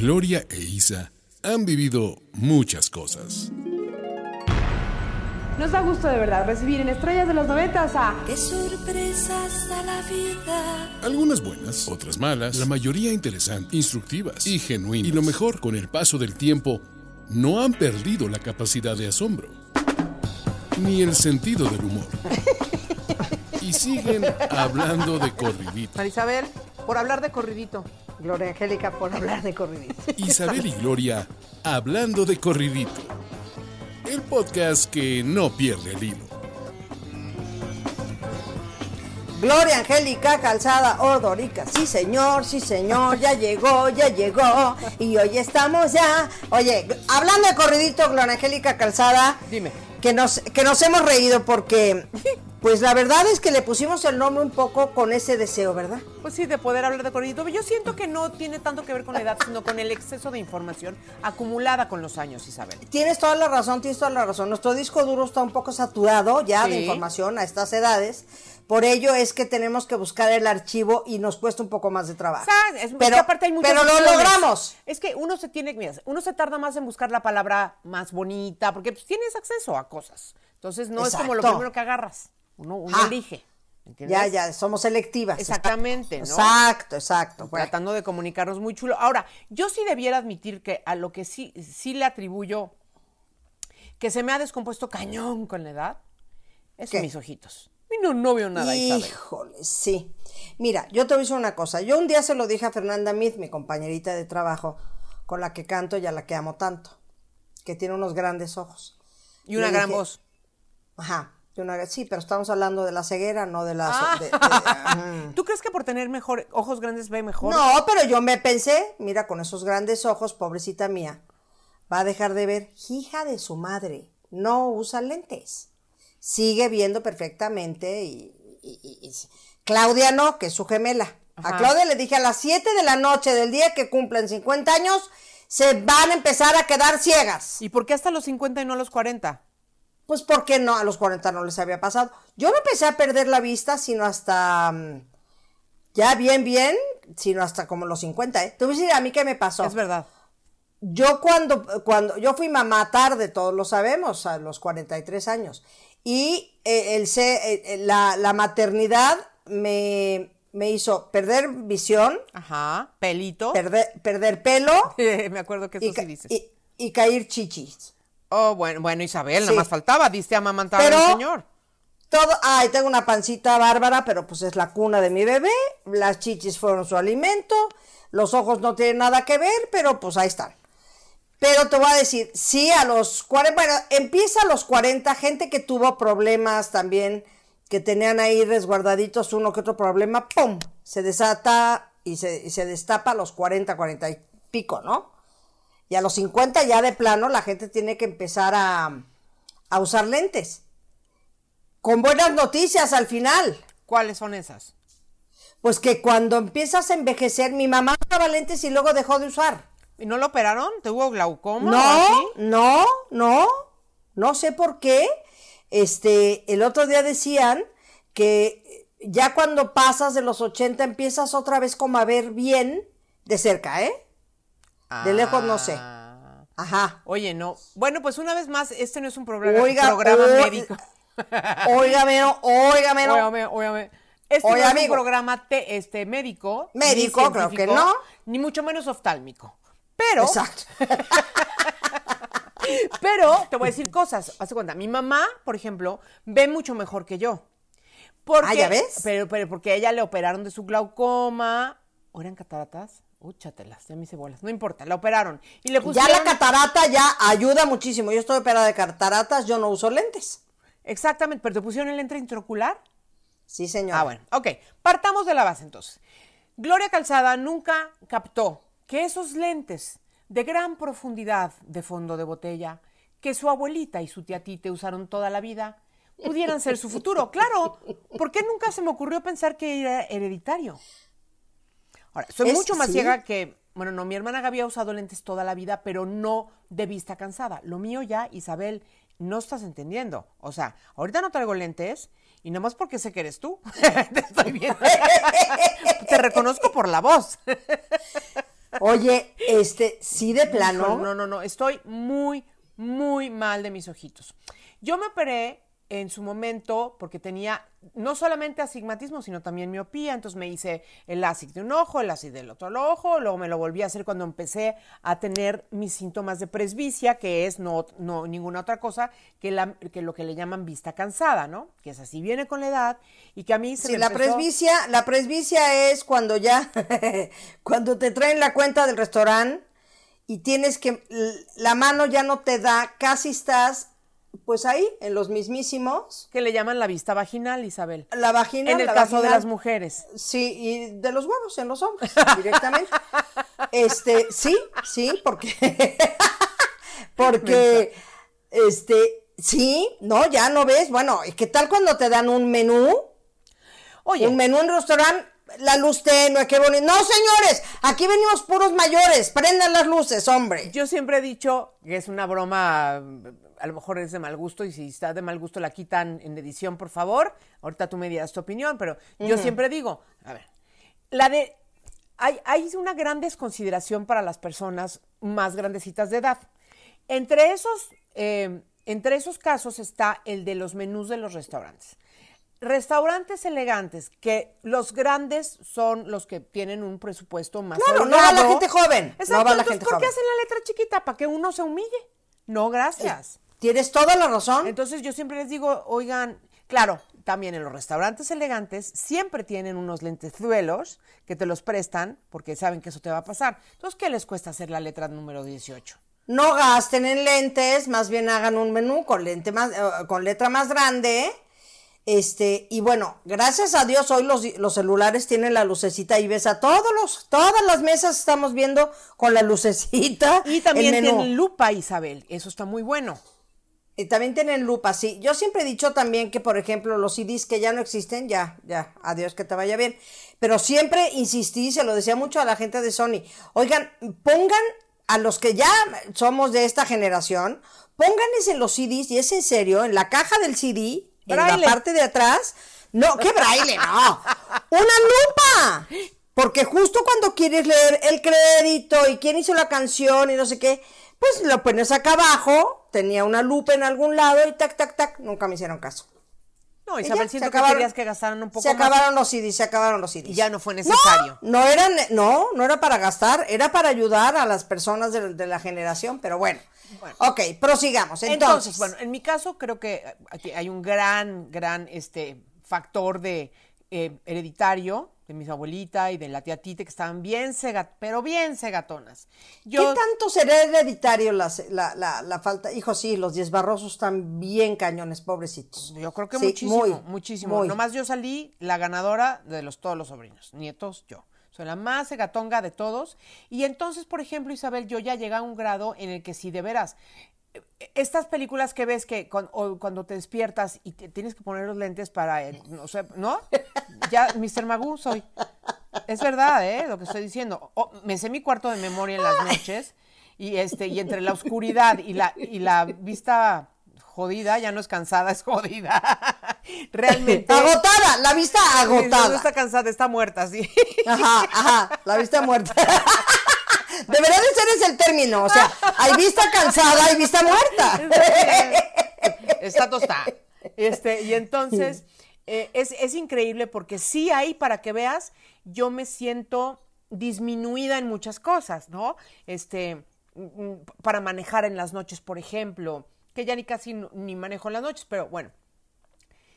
Gloria e Isa han vivido muchas cosas. Nos da gusto de verdad recibir en Estrellas de los Noventas a... ¡Qué sorpresas da la vida! Algunas buenas, otras malas, la mayoría interesantes, instructivas y genuinas. Y lo mejor, con el paso del tiempo, no han perdido la capacidad de asombro, ni el sentido del humor. Y siguen hablando de corridito. Marisabel, por hablar de corridito. Gloria Angélica por hablar de corridito. Isabel y Gloria hablando de corridito. El podcast que no pierde el hilo. Gloria Angélica Calzada Ordorica. Sí, señor, sí, señor, ya llegó, ya llegó. Y hoy estamos ya. Oye, hablando de corridito, Gloria Angélica Calzada. Dime. Que nos, que nos hemos reído porque, pues la verdad es que le pusimos el nombre un poco con ese deseo, ¿verdad? Pues sí, de poder hablar de corridito. Yo siento que no tiene tanto que ver con la edad, sino con el exceso de información acumulada con los años, Isabel. Tienes toda la razón, tienes toda la razón. Nuestro disco duro está un poco saturado ya de información a estas edades. Por ello es que tenemos que buscar el archivo y nos cuesta un poco más de trabajo. Es- es pero que aparte hay pero lo logramos. Es que uno se tiene, mira, uno se tarda más en buscar la palabra más bonita, porque pues, tienes acceso a cosas. Entonces no es como lo primero que agarras. Uno, uno Ah. elige. ¿entiendes? Ya, ya, somos selectivas. Exactamente, ¿no? Exacto, exacto. Bueno, Tratando de comunicarnos muy chulo. Ahora, yo sí debiera admitir que a lo que sí, sí le atribuyo que se me ha descompuesto cañón con la edad es ¿Qué? mis ojitos. Y no, no veo nada, Isabel. Híjole, sí. Mira, yo te voy a decir una cosa. Yo un día se lo dije a Fernanda Mead, mi compañerita de trabajo, con la que canto y a la que amo tanto, que tiene unos grandes ojos. Y una Le gran dije- voz. Ajá. Y una- sí, pero estamos hablando de la ceguera, no de la... Ah. de- de-. ¿Tú crees que por tener mejor ojos grandes ve mejor? No, pero yo me pensé, mira, con esos grandes ojos, pobrecita mía, va a dejar de ver, hija de su madre, no usa lentes. Sigue viendo perfectamente y, y- y- y- Claudia no, que es su gemela. Ajá. A Claudia le dije a las 7 de la noche del día que cumplen 50 años, se van a empezar a quedar ciegas. ¿Y por qué hasta los 50 y no a los 40? Pues porque no, a los 40 no les había pasado. Yo no empecé a perder la vista, sino hasta... mm, Ya bien, bien, sino hasta como los 50, ¿eh? Te voy a decir a mí qué me pasó. Es verdad. Yo cuando, cuando, yo fui mamá tarde, todos lo sabemos, a los 43 años. Y eh, el, eh, eh, la, la maternidad me, me hizo perder visión, Ajá. Pelito. perder, perder pelo me acuerdo que eso y, ca- sí dices. y- y caer chichis. Oh, bueno, bueno, Isabel, Sí. nada más faltaba. Diste a mamantar Pero- al señor. Todo, ay, tengo una pancita bárbara, pero pues es la cuna de mi bebé. Las chichis fueron su alimento. Los ojos no tienen nada que ver, pero pues ahí están. Pero te voy a decir, sí, a los 40, bueno, empieza a los 40, gente que tuvo problemas también, que tenían ahí resguardaditos uno que otro problema, ¡pum! Se desata y se, y se destapa a los 40, 40 y pico, ¿no? Y a los 50 ya de plano la gente tiene que empezar a, a usar lentes. Con buenas noticias al final. ¿Cuáles son esas? Pues que cuando empiezas a envejecer, mi mamá usaba lentes y luego dejó de usar. ¿Y no lo operaron? ¿Tuvo glaucoma? No, no, no, no sé por qué. Este, el otro día decían que ya cuando pasas de los 80 empiezas otra vez como a ver bien de cerca, ¿eh? De lejos no sé. Ah. Ajá. Oye, no. Bueno, pues una vez más, este no es un programa, Oiga, programa médico. Óigame, óigame. Óigame, óigame. Este no es amigo. un programa te- este, médico. Médico, creo que no. Ni mucho menos oftálmico. Pero, Exacto. pero te voy a decir cosas. Haz de cuenta, mi mamá, por ejemplo, ve mucho mejor que yo. Porque, Ah, ¿ya ves? Pero, pero porque a ella le operaron de su glaucoma. ¿O eran cataratas? Úchatelas, ya me hice bolas. No importa, la operaron. Y le Ya la catarata ya ayuda muchísimo. Yo estoy operada de cataratas, yo no uso lentes. Exactamente, pero te pusieron el lente intraocular. Sí, señora. Ah, bueno, ok. Partamos de la base entonces. Gloria Calzada nunca captó que esos lentes de gran profundidad de fondo de botella que su abuelita y su tía Tite usaron toda la vida pudieran ser su futuro. Claro, ¿por qué nunca se me ocurrió pensar que era hereditario? Ahora, soy Es- mucho más sí. ciega que, bueno, no, mi hermana Gaby ha usado lentes toda la vida, pero no de vista cansada. Lo mío ya, Isabel, no estás entendiendo. O sea, ahorita no traigo lentes y nada más porque sé que eres tú. Te estoy viendo. Te reconozco por la voz. Oye, este, sí de plano. No, no, no. Estoy muy, muy mal de mis ojitos. Yo me operé en su momento porque tenía no solamente astigmatismo, sino también miopía. Entonces me hice el LASIK de un ojo, el LASIK del otro ojo. Luego me lo volví a hacer cuando empecé a tener mis síntomas de presbicia, que es no, no ninguna otra cosa que, la, que lo que le llaman vista cansada, ¿no? Que es así, viene con la edad y que a mí se Sí, me la empezó- presbicia, la presbicia es cuando ya, cuando te traen la cuenta del restaurante y tienes que, la mano ya no te da, casi estás, pues ahí, en los mismísimos, que le llaman la vista vaginal, Isabel. la vagina. En el caso de las mujeres. Sí, y de los huevos en los hombres, directamente. Este, sí, sí, porque, porque, este, sí, no, ya no ves, bueno, ¿y qué tal cuando te dan un menú? Oye, Un menú en restaurante, la luz tenue, qué bonito. No, señores, aquí venimos puros mayores, prendan las luces, hombre. Yo siempre he dicho que es una broma, a lo mejor es de mal gusto y si está de mal gusto la quitan en edición, por favor. Ahorita tú me dirás tu opinión, pero yo siempre digo, a ver, la de hay, hay una gran desconsideración para las personas más grandecitas de edad. Entre esos, eh, entre esos casos está el de los menús de los restaurantes. Restaurantes elegantes, que los grandes son los que tienen un presupuesto más Claro, no va la gente joven, no Exacto, va la gente ¿por qué joven. hacen la letra chiquita? ¿Para que uno se humille? No, gracias. Tienes toda la razón. Entonces yo siempre les digo, oigan, claro, también en los restaurantes elegantes siempre tienen unos lentezuelos que te los prestan porque saben que eso te va a pasar. Entonces, ¿qué les cuesta hacer la letra número 18? No gasten en lentes, más bien hagan un menú con lente más, eh, con letra más grande. Este, y bueno, gracias a Dios hoy los, los celulares tienen la lucecita y ves a todos los, todas las mesas estamos viendo con la lucecita. Y también tienen lupa, Isabel. Eso está muy bueno. Y también tienen lupa, sí. Yo siempre he dicho también que, por ejemplo, los CDs que ya no existen, ya, ya, adiós, que te vaya bien. Pero siempre insistí, se lo decía mucho a la gente de Sony, oigan, pongan a los que ya somos de esta generación, pónganles en los CDs, y es en serio, en la caja del CD, en Braille. la parte de atrás, no, ¿qué braille? No, una lupa. Porque justo cuando quieres leer el crédito y quién hizo la canción y no sé qué, pues lo pones acá abajo, tenía una lupa en algún lado y tac, tac, tac, nunca me hicieron caso. No, Isabel, siento que acabaron- querías que gastaran un poco Se más. acabaron los CDs, se acabaron los CDs. Y ya no fue necesario. No, no eran, no, no era para gastar, era para ayudar a las personas de, de la generación, pero bueno. Bueno. Ok, prosigamos. Entonces, Entonces, bueno, en mi caso creo que aquí hay un gran, gran este, factor de eh, hereditario de mi abuelita y de la tía Tite que estaban bien cegat, pero bien cegatonas. Yo, ¿qué tanto será hereditario la, la, la falta? Hijo, sí, los diez barrosos están bien cañones, pobrecitos. yo creo que Sí, muchísimo, muy, muchísimo. muy. Nomás yo salí la ganadora de los todos los sobrinos, nietos, yo. La más cegatonga de todos. Y entonces, por ejemplo, Isabel, yo ya llegué a un grado en el que si de veras eh, estas películas que ves que cuan- o cuando te despiertas y tienes que poner los lentes para, no sé, ¿no? Ya, Mr. Magoo soy. Es verdad, ¿eh? Lo que estoy diciendo. Me sé mi cuarto de memoria en las noches y este y entre la oscuridad y la y la vista jodida, ya no es cansada, es jodida. Realmente. Agotada, la vista Sí, No, no agotada. está cansada, está muerta, sí. Ajá, ajá, la vista muerta. Debería de ser ese el término, o sea, hay vista cansada y vista muerta. Está tostada. Este, y entonces, eh, es, es increíble porque sí hay, para que veas, yo me siento disminuida en muchas cosas, ¿no? Este, mm, para manejar en las noches, por ejemplo, que ya ni casi no- ni manejo en las noches, pero bueno.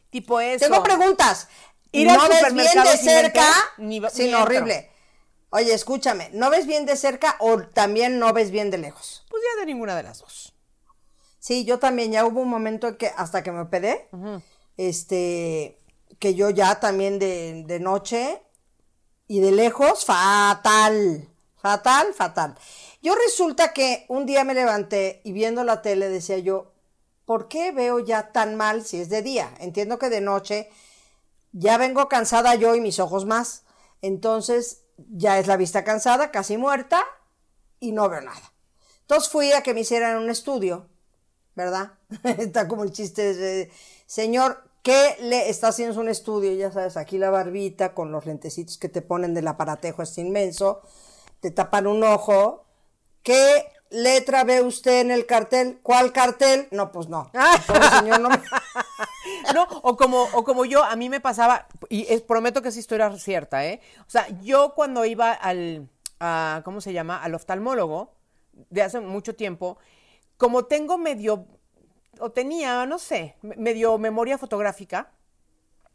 Tipo eso. Tengo preguntas. Ir al ¿No ves bien de cerca? Ni ni horrible. Oye, escúchame, ¿no ves bien de cerca o también no ves bien de lejos? Pues ya de ninguna de las dos. Sí, yo también, ya hubo un momento en que hasta que me operé, este, que yo ya también de, de noche y de lejos, fatal, fatal, fatal. Yo resulta que un día me levanté y viendo la tele decía yo, ¿por qué veo ya tan mal si es de día? Entiendo que de noche ya vengo cansada yo y mis ojos más. Entonces ya es la vista cansada, casi muerta y no veo nada. Entonces fui a que me hicieran un estudio, ¿verdad? Está como el chiste de, señor, ¿qué le está haciendo un estudio? Ya sabes, aquí la barbita con los lentecitos que te ponen del aparatejo, es inmenso. te tapan un ojo. ¿Qué letra ve usted en el cartel? ¿Cuál cartel? No, pues no. No No, o como, o como yo, a mí me pasaba, y es- prometo que esa historia es cierta, ¿eh? O sea, yo cuando iba al, ¿cómo se llama? Al oftalmólogo, de hace mucho tiempo, como tengo medio, o tenía, no sé, me- medio memoria fotográfica,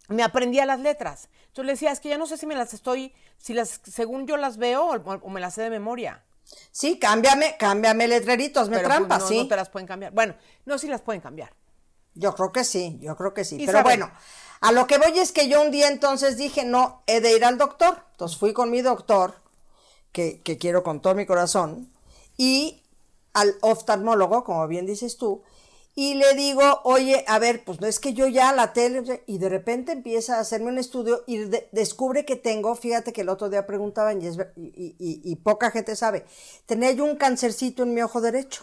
me aprendía las letras. Entonces le decía, es que ya no sé si me las estoy, si las, según yo las veo o, o me las sé de memoria. Sí, cámbiame, cámbiame letreritos, me Pero, pues, trampa, no, sí. no te las pueden cambiar. Bueno, no, sí las pueden cambiar. Yo creo que sí, yo creo que sí. Pero bueno, a lo que voy es que yo un día entonces dije, no, he de ir al doctor. Entonces fui con mi doctor, que, que quiero con todo mi corazón, y al oftalmólogo, como bien dices tú, y le digo, oye, a ver, pues no es que yo ya la tele, y de repente empieza a hacerme un estudio y de- descubre que tengo, fíjate que el otro día preguntaban, y, es y- y- y poca gente sabe, tenía yo un cancercito en mi ojo derecho.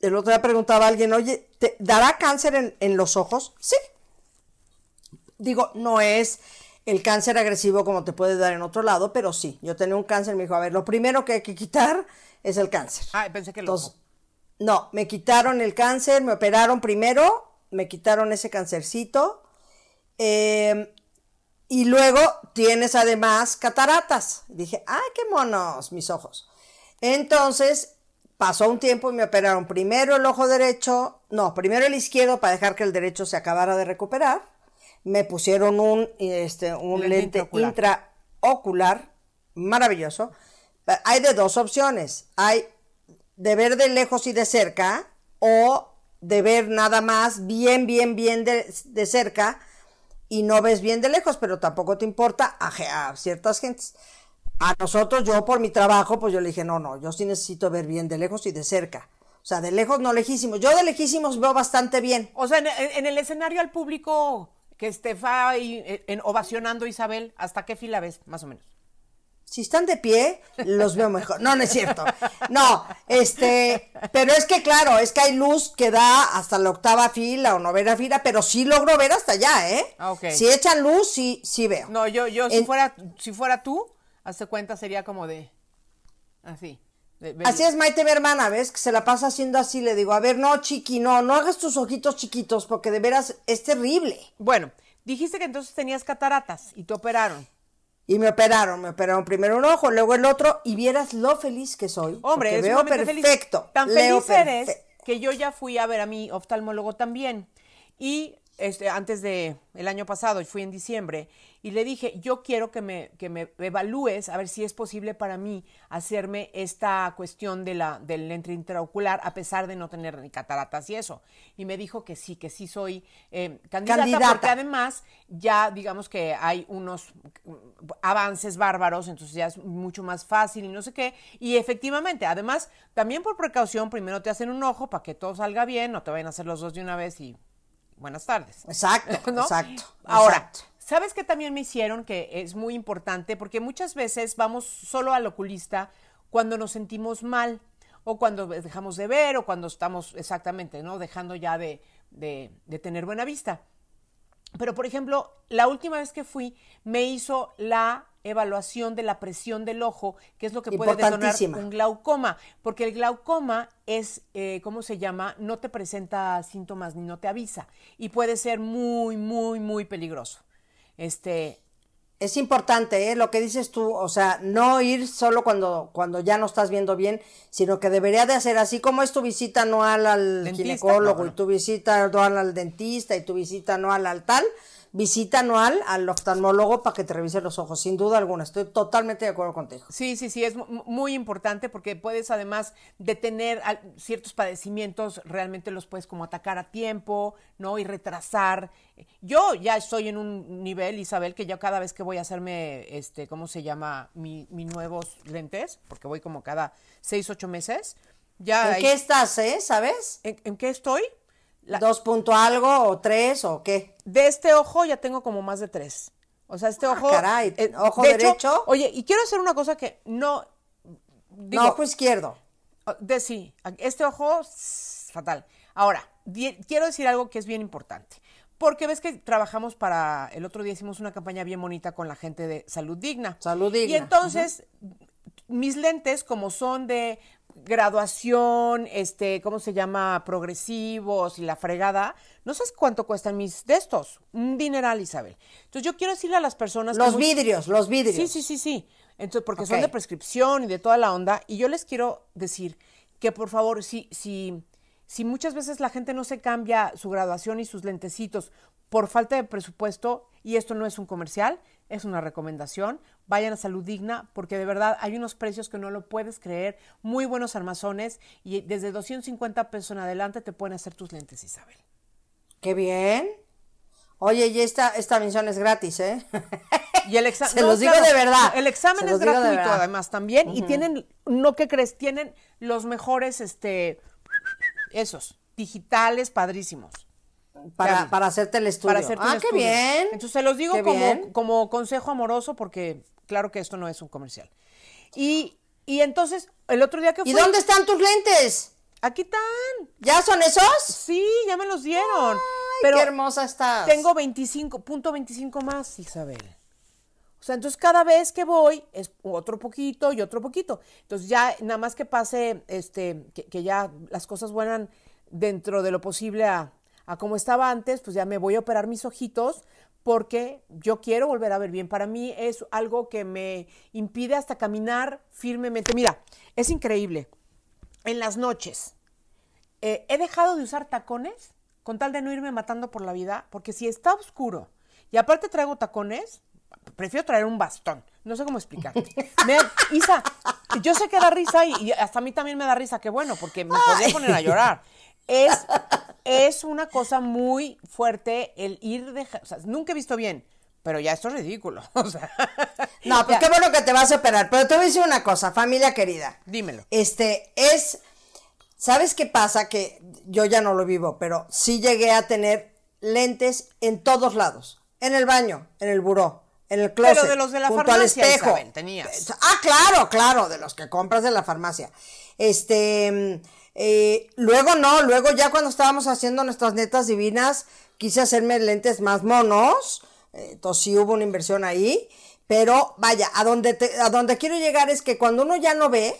El otro día preguntaba a alguien, oye, ¿te dará cáncer en, en los ojos? Sí. Digo, no es el cáncer agresivo como te puede dar en otro lado, pero sí. Yo tenía un cáncer, me dijo, a ver, lo primero que hay que quitar es el cáncer. Ah, pensé que el Entonces, ojo. No, me quitaron el cáncer, me operaron primero, me quitaron ese cancercito, eh, y luego tienes además cataratas. Dije, ay, qué monos mis ojos. Entonces, pasó un tiempo y me operaron primero el ojo derecho, no, primero el izquierdo para dejar que el derecho se acabara de recuperar. Me pusieron un, este, un Lente lente intraocular. intraocular, maravilloso. Hay de dos opciones. Hay de ver de lejos y de cerca o de ver nada más bien, bien, bien de, de cerca y no ves bien de lejos, pero tampoco te importa a, a ciertas gentes. A nosotros, yo por mi trabajo, pues yo le dije, no, no, yo sí necesito ver bien de lejos y de cerca. O sea, de lejos no lejísimos. Yo de lejísimos veo bastante bien. O sea, en, en- el escenario al público que esté eh, en, ovacionando Isabel, ¿hasta qué fila ves, más o menos? Si están de pie, los veo mejor. No, no es cierto. No, este, pero es que claro, es que hay luz que da hasta la octava fila o novena fila, pero sí logro ver hasta allá, ¿eh? Ah, ok. Si echan luz, sí, sí veo. No, yo, yo si fuera, si fuera tú, hazte cuenta, sería como de, así. de- de- Así es Maite, mi hermana, ¿ves? Que se la pasa haciendo así. Le digo, a ver, no, chiqui, no, no hagas tus ojitos chiquitos, porque de veras es terrible. Bueno, dijiste que entonces tenías cataratas y te operaron. Y me operaron, me operaron primero un ojo, luego el otro, y vieras lo feliz que soy. Hombre, es veo sumamente feliz. perfecto. Tan feliz eres que yo ya fui a ver a mi oftalmólogo también. Y este, antes de el año pasado, fui en diciembre, y le dije, yo quiero que me, que me evalúes a ver si es posible para mí hacerme esta cuestión de la, del lente intraocular, a pesar de no tener ni cataratas y eso. Y me dijo que sí, que sí soy eh, candidata, Candidata. porque además ya digamos que hay unos avances bárbaros, entonces ya es mucho más fácil y no sé qué. Y efectivamente, además, también por precaución, primero te hacen un ojo para que todo salga bien, no te vayan a hacer los dos de una vez y buenas tardes. Exacto, ¿no? exacto. Ahora, exacto. ¿sabes qué también me hicieron que es muy importante? Porque muchas veces vamos solo al oculista cuando nos sentimos mal o cuando dejamos de ver o cuando estamos exactamente, ¿no? Dejando ya de, de- de tener buena vista. Pero, por ejemplo, la última vez que fui, me hizo la evaluación de la presión del ojo, que es lo que puede detonar un glaucoma, porque el glaucoma es, eh, ¿cómo se llama? No te presenta síntomas ni no te avisa y puede ser muy, muy, muy peligroso. Este, Es importante, ¿eh? Lo que dices tú, o sea, no ir solo cuando, cuando ya no estás viendo bien, sino que debería de hacer así como es tu visita anual al Dentista, ginecólogo no, no. y tu visita anual al dentista y tu visita anual al tal, visita anual al oftalmólogo para que te revise los ojos, sin duda alguna, estoy totalmente de acuerdo contigo. Sí, sí, sí, es mu- muy importante porque puedes además detener ciertos padecimientos, realmente los puedes como atacar a tiempo, ¿no? Y retrasar. Yo ya estoy en un nivel, Isabel, que yo cada vez que voy a hacerme, este, ¿cómo se llama? Mi, mis nuevos lentes, porque voy como cada seis, ocho meses. Ya ¿En qué estás, eh? ¿Sabes? ¿En, en qué estoy? La- ¿Dos punto algo o tres o qué? de este ojo ya tengo como más de tres. O sea, este Ah, ojo. caray, eh, ¿ojo de hecho, derecho? oye, y quiero hacer una cosa que no. digo, no, ojo izquierdo. De sí, este ojo, s- fatal. Ahora, quiero decir algo que es bien importante. Porque ves que trabajamos para, el otro día hicimos una campaña bien bonita con la gente de Salud Digna. Salud Digna, Y entonces, mis lentes, como son de graduación, este, ¿cómo se llama? Progresivos y la fregada, no sabes cuánto cuestan mis de estos. Un dineral, Isabel. Entonces yo quiero decirle a las personas Los muy- vidrios, los vidrios. Sí, sí, sí, sí. Entonces, porque son de prescripción y de toda la onda. Y yo les quiero decir que por favor, si, si, si muchas veces la gente no se cambia su graduación y sus lentecitos por falta de presupuesto, y esto no es un comercial, es una recomendación, vayan a Salud Digna, porque de verdad hay unos precios que no lo puedes creer, muy buenos armazones, y desde 250 pesos en adelante te pueden hacer tus lentes, Isabel. Qué bien. Oye, y esta, esta misión es gratis, ¿eh? Y el examen. Se los digo de verdad. El examen Se es gratuito, además, también. Y tienen, no que crees, tienen los mejores, este, esos, digitales, padrísimos. Para, para hacerte el estudio. Para hacerte ah, qué estudio. bien. Entonces se los digo como, como consejo amoroso, porque claro que esto no es un comercial. Y, y entonces, el otro día que fui. ¿Y dónde están tus lentes? Aquí están. ¿Ya son esos? Sí, ya me los dieron. Ay, pero qué hermosa estás. Tengo 25, punto 25 más, Isabel. O sea, entonces cada vez que voy es otro poquito y otro poquito. Entonces ya nada más que pase, este, que, que ya las cosas vuelan dentro de lo posible a, a como estaba antes, pues ya me voy a operar mis ojitos porque yo quiero volver a ver bien. Para mí es algo que me impide hasta caminar firmemente. Mira, es increíble. En las noches, eh, he dejado de usar tacones con tal de no irme matando por la vida, porque si está oscuro y aparte traigo tacones, prefiero traer un bastón. No sé cómo explicarte. Me- Isa, yo sé que da risa y, y hasta a mí también me da risa, que bueno, porque me podría poner a llorar. Es, es una cosa muy fuerte el ir de... O sea, nunca he visto bien, pero ya esto es ridículo. O sea, No, pues ya, qué bueno que te vas a operar. Pero te voy a decir una cosa, familia querida. Dímelo. Este, es. ¿Sabes qué pasa? Que yo ya no lo vivo, pero sí llegué a tener lentes en todos lados. En el baño, en el buró, en el closet. Pero de los de la junto farmacia, al espejo. Isabel, tenías. Ah, claro, claro, de los que compras de la farmacia. Este. Eh, luego no, luego ya cuando estábamos haciendo nuestras netas divinas, quise hacerme lentes más monos. eh, Entonces sí hubo una inversión ahí. Pero vaya, a donde, te- a donde quiero llegar es que cuando uno ya no ve,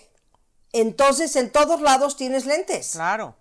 entonces en todos lados tienes lentes. Claro.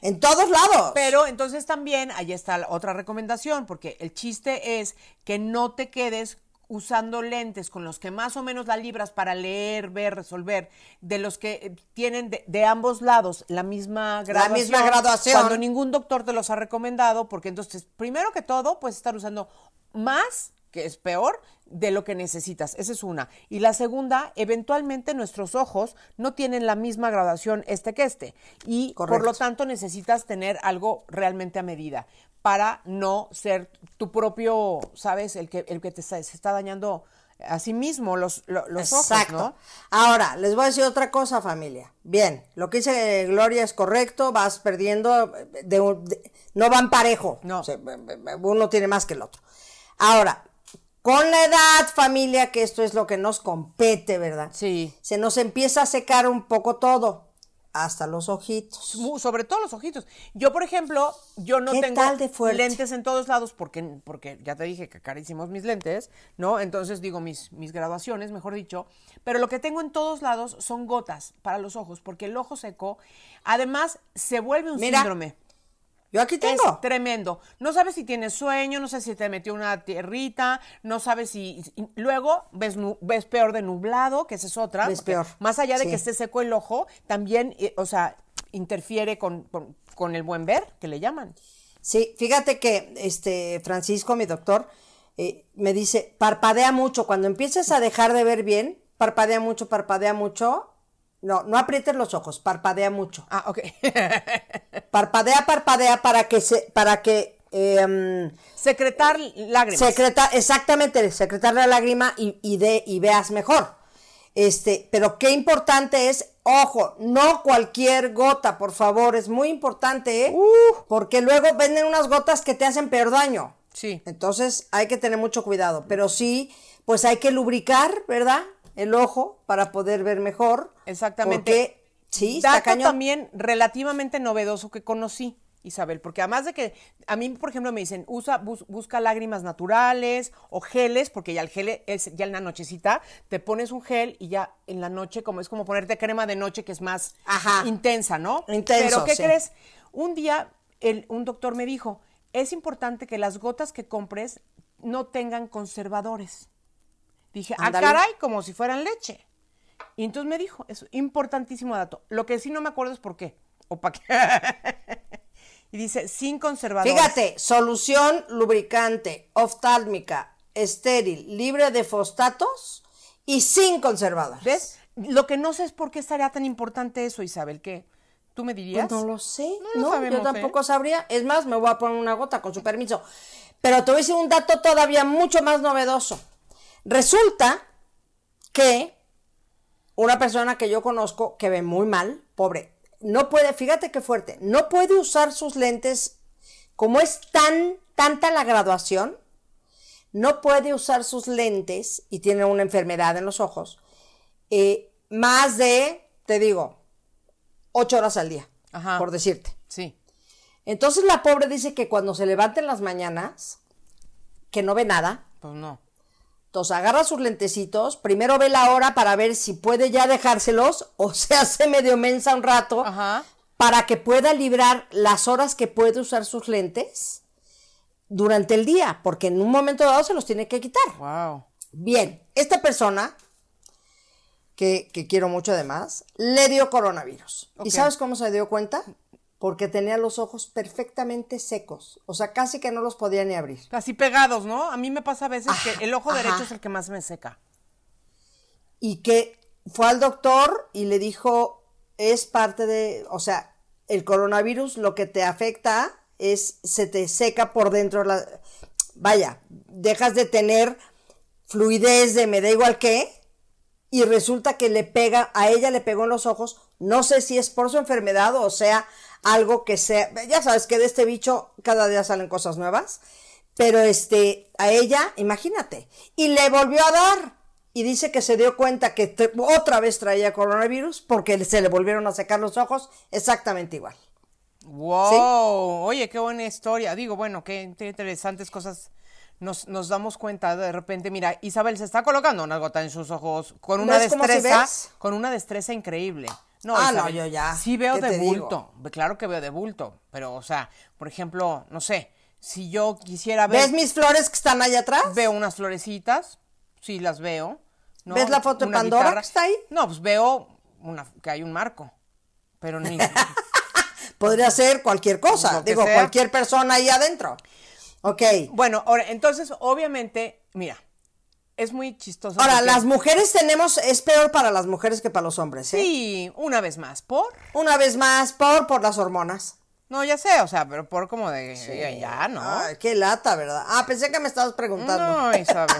En todos lados. Pero entonces también, ahí está la otra recomendación, porque el chiste es que no te quedes usando lentes con los que más o menos la libras para leer, ver, resolver, de los que eh, tienen de, de ambos lados la misma graduación. misma graduación. Cuando ningún doctor te los ha recomendado, porque entonces, primero que todo, puedes estar usando más, que es peor, de lo que necesitas. Esa es una. Y la segunda, eventualmente nuestros ojos no tienen la misma graduación este que este. Y por lo tanto necesitas tener algo realmente a medida para no ser tu propio, ¿sabes? El que, el que te está- se está dañando a sí mismo los, lo- los Exacto. ojos, ¿no? Ahora, les voy a decir otra cosa, familia. Bien, lo que dice Gloria es correcto, vas perdiendo, de un- de- no van parejo. No. O sea, uno tiene más que el otro. Ahora, con la edad, familia, que esto es lo que nos compete, ¿verdad? Sí. Se nos empieza a secar un poco todo, hasta los ojitos. Sobre todo los ojitos. Yo, por ejemplo, yo no ¿Qué tengo de lentes en todos lados porque, porque ya te dije que carísimos mis lentes, ¿no? Entonces digo mis, mis graduaciones, mejor dicho. Pero lo que tengo en todos lados son gotas para los ojos, porque el ojo seco, además, se vuelve un Mira, síndrome. Yo aquí Es tengo. tremendo. No sabes si tienes sueño, no sé si te metió una tierrita, no sabes si... y luego ves, ves peor de nublado, que esa es otra. Ves peor, Más allá de sí. que esté seco el ojo, también, eh, o sea, interfiere con, con- con el buen ver, que le llaman. Sí, fíjate que este Francisco, mi doctor, eh, me dice, parpadea mucho. Cuando empieces a dejar de ver bien, parpadea mucho, parpadea mucho. No, no aprietes los ojos, parpadea mucho. Ah, ok. Parpadea, parpadea para que se, para que em, Secretar lágrimas. secreta, exactamente, secretar la lágrima y, y de, y veas mejor. Este, pero qué importante es, ojo, no cualquier gota, por favor, es muy importante, ¿eh? porque luego venden unas gotas que te hacen peor daño. Sí. Entonces hay que tener mucho cuidado, pero sí, pues hay que lubricar, ¿verdad? El ojo para poder ver mejor. Exactamente. Porque, sí, está Dato cañón. también relativamente novedoso que conocí. Isabel, porque además de que a mí, por ejemplo, me dicen, usa, bus- busca lágrimas naturales o geles, porque ya el gel es ya en la nochecita, te pones un gel y ya en la noche, como es como ponerte crema de noche que es más Ajá. intensa, ¿no? Intenso, Pero ¿qué sí. crees? Un día el- un doctor me dijo, es importante que las gotas que compres no tengan conservadores. Dije, Ándale. ah, caray, como si fueran leche. Y entonces me dijo, es importantísimo dato. Lo que sí no me acuerdo es por qué. O para qué. y dice, sin conservadores. Fíjate, solución lubricante, oftálmica, estéril, libre de fosfatos y sin conservadores. ¿Ves? Lo que no sé es por qué estaría tan importante eso, Isabel, que tú me dirías. Pues no lo sé, No no, lo sabemos, yo tampoco ¿eh? sabría. Es más, me voy a poner una gota con su permiso. Pero te voy a decir un dato todavía mucho más novedoso. Resulta que una persona que yo conozco que ve muy mal, pobre, no puede, fíjate qué fuerte, no puede usar sus lentes, como es tan, tanta la graduación, no puede usar sus lentes y tiene una enfermedad en los ojos, eh, más de, te digo, ocho horas al día, Ajá. por decirte. Sí. Entonces la pobre dice que cuando se levanta en las mañanas, que no ve nada, Pues no. Entonces agarra sus lentecitos, primero ve la hora para ver si puede ya dejárselos o se hace medio mensa un rato Ajá. para que pueda librar las horas que puede usar sus lentes durante el día, porque en un momento dado se los tiene que quitar. Wow. Bien, esta persona, que, que quiero mucho además, le dio coronavirus. ¿Y sabes cómo se dio cuenta? Porque tenía los ojos perfectamente secos, o sea, casi que no los podía ni abrir. Así pegados, ¿no? A mí me pasa a veces Ajá, que el ojo ajá. derecho es el que más me seca. y que fue al doctor y le dijo, es parte de, o sea, el coronavirus lo que te afecta es, se te seca por dentro, la, vaya, dejas de tener fluidez de me da igual qué, y resulta que le pega, a ella le pegó en los ojos, no sé si es por su enfermedad o sea algo que sea, ya sabes que de este bicho cada día salen cosas nuevas, pero este, a ella, imagínate, y le volvió a dar. Y dice que se dio cuenta que te- otra vez traía coronavirus porque se le volvieron a secar los ojos exactamente igual. Wow, oye, qué buena historia. Digo, bueno, qué, qué interesantes cosas nos, nos damos cuenta de repente. Mira, Isabel se está colocando una gota en sus ojos con una ¿Ves cómo sí destreza, con una destreza increíble. No, Ah, no, yo ya, Sí veo ¿qué de digo? bulto, claro que veo de bulto, pero o sea, por ejemplo, no sé, si yo quisiera ver, ¿Ves mis flores que están allá atrás? veo unas florecitas, sí las veo. ¿no? ¿Ves la foto de Pandora que está ahí? No, pues veo una, que hay un marco, pero ni... Podría ser cualquier cosa, digo, sea. cualquier persona ahí adentro. Ok. Bueno, ahora, entonces, obviamente, mira, es muy chistoso. Ahora, porque- las mujeres tenemos, es peor para las mujeres que para los hombres, ¿eh? Sí, una vez más, ¿por? Una vez más, por, por las hormonas. No, ya sé, o sea, pero por como de... Ya, ya, ¿no? Ay, qué lata, ¿verdad? Ah, pensé que me estabas preguntando. No, Isabel.